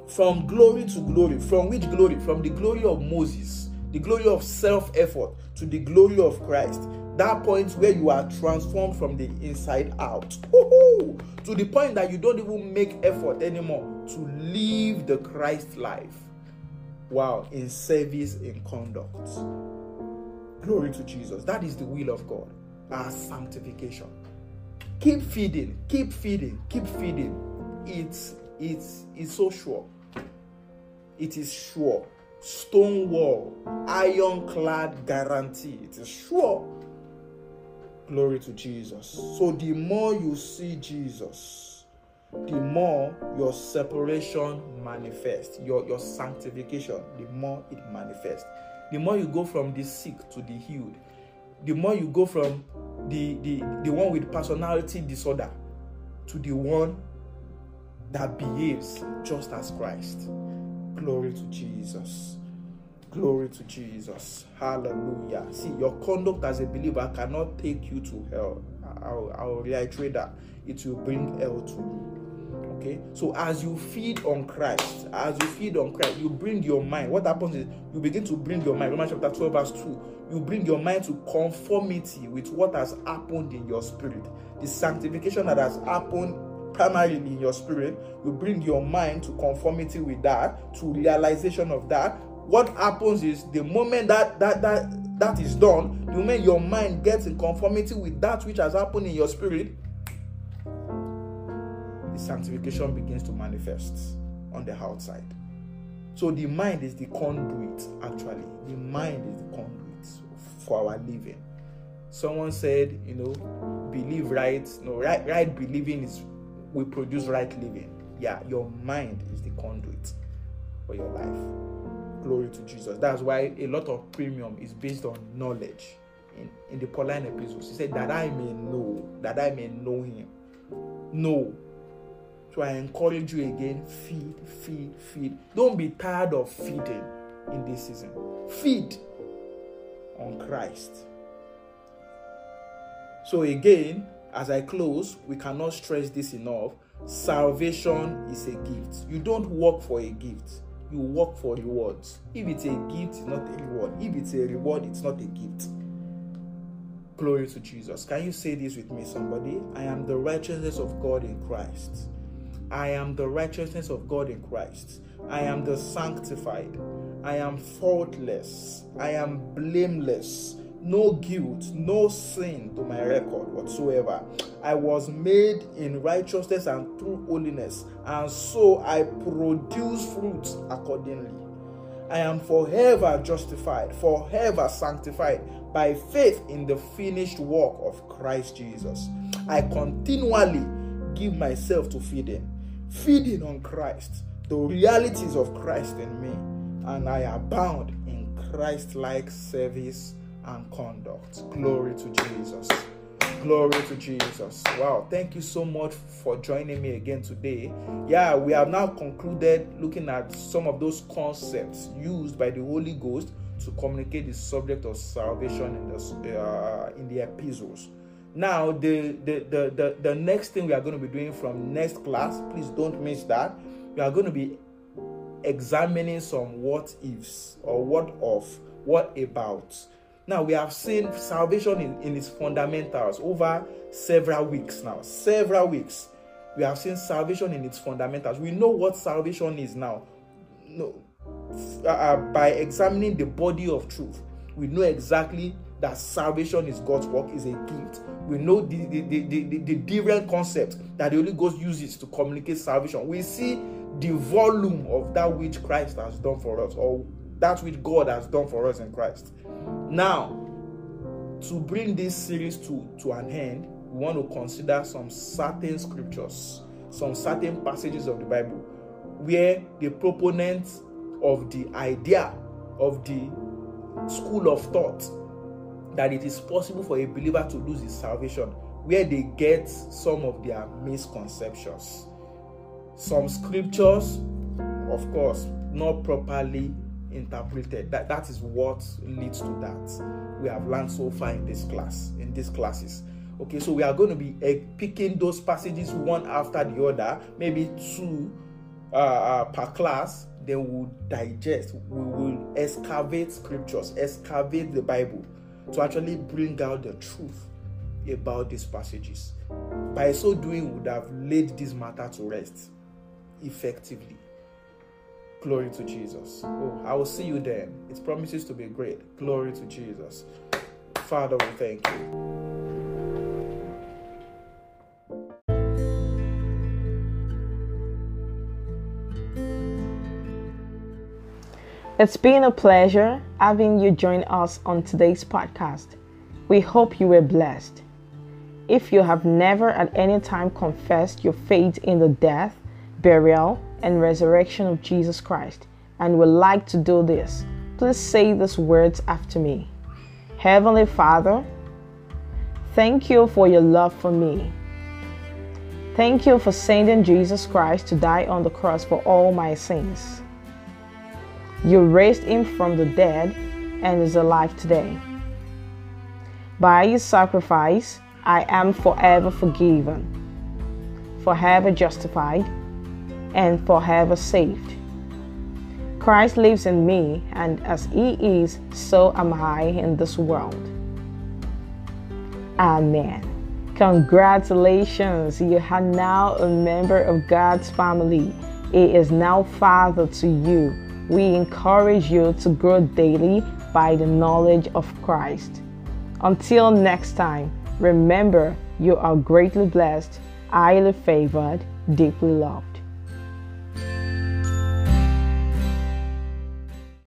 From glory to glory. From which glory? From the glory of Moses, the glory of self effort, to the glory of Christ. That point where you are transformed from the inside out. Woo-hoo! To the point that you don't even make effort anymore to live the Christ life. Wow, in service, in conduct. Glory to Jesus. That is the will of God. Our sanctification. Keep feeding, keep feeding, keep feeding. It's it's it's so sure. It is sure. Stone wall, ironclad guarantee. It is sure. Glory to Jesus. So the more you see Jesus, the more your separation manifests, your, your sanctification, the more it manifests. The more you go from the sick to the healed, the more you go from the, the, the one with personality disorder to the one that behaves just as Christ. Glory to Jesus. Glory to Jesus. Hallelujah. See, your conduct as a believer cannot take you to hell. I'll, I'll reiterate that. It will bring hell to you. Okay? So, as you feed on Christ, as you feed on Christ, you bring your mind. What happens is you begin to bring your mind. Romans chapter 12, verse 2. You bring your mind to conformity with what has happened in your spirit. The sanctification that has happened primarily in your spirit, you bring your mind to conformity with that, to realization of that, what happens is the moment that that that that is done the moment your mind gets in conformity with that which has happened in your spirit the sanctification begins to manifest on the outside. So the mind is the conduit actually. The mind is the conduit for our living. Someone said you know believe right. No right right believing is will produce right living. Yeah your mind is the conduit for your life Glory to Jesus. That's why a lot of premium is based on knowledge. in, in the Pauline epistles. He said, That I may know, that I may know him. Know. So I encourage you again feed, feed, feed. Don't be tired of feeding in this season. Feed on Christ. So, again, as I close, we cannot stress this enough. Salvation is a gift. You don't work for a gift, you work for rewards. If it's a gift, it's not a reward. If it's a reward, it's not a gift. Glory to Jesus. Can you say this with me, somebody? I am the righteousness of God in Christ. I am the righteousness of God in Christ. I am the sanctified. I am faultless. I am blameless. No guilt, no sin to my record whatsoever. I was made in righteousness and through holiness, and so I produce fruits accordingly. I am forever justified, forever sanctified by faith in the finished work of Christ Jesus. I continually give myself to feeding, feeding on Christ, the realities of Christ in me, and I abound in Christ like service and conduct. Glory to Jesus. Glory to Jesus. Wow. Thank you so much for joining me again today. Yeah, we have now concluded looking at some of those concepts used by the Holy Ghost to communicate the subject of salvation in the, uh, in the epistles. Now, the, the, the, the, the next thing we are going to be doing from next class, please don't miss that. We are going to be examining some what ifs or what of, what about. Now, we have seen salvation in, in its fundamentals over several weeks now. Several weeks. We have seen salvation in its fundamentals. We know what salvation is now. No, uh, uh, by examining the body of truth, we know exactly that salvation is God's work, is a gift. We know the, the, the, the, the different concepts that the Holy Ghost uses to communicate salvation. We see the volume of that which Christ has done for us, or that which God has done for us in Christ. Now, to bring this series to, to an end, we want to consider some certain scriptures, some certain passages of the Bible where the proponents of the idea of the school of thought that it is possible for a believer to lose his salvation, where they get some of their misconceptions. Some scriptures, of course, not properly interpreted. That that is what leads to that. We have learned so far in this class, in these classes. Okay, so we are going to be uh, picking those passages one after the other, maybe two uh, uh, per class. Then we'll digest, we will excavate scriptures, excavate the Bible to actually bring out the truth about these passages. By so doing, we would have laid this matter to rest effectively. Glory to Jesus. Oh, I will see you then. It promises to be great. Glory to Jesus. Father, we thank you. It's been a pleasure having you join us on today's podcast. We hope you were blessed. If you have never at any time confessed your faith in the death, burial, and resurrection of Jesus Christ and would like to do this, please say these words after me Heavenly Father, thank you for your love for me. Thank you for sending Jesus Christ to die on the cross for all my sins. You raised him from the dead and is alive today. By his sacrifice, I am forever forgiven, forever justified, and forever saved. Christ lives in me, and as he is, so am I in this world. Amen. Congratulations, you are now a member of God's family. He is now Father to you we encourage you to grow daily by the knowledge of Christ. Until next time, remember you are greatly blessed, highly favored, deeply loved.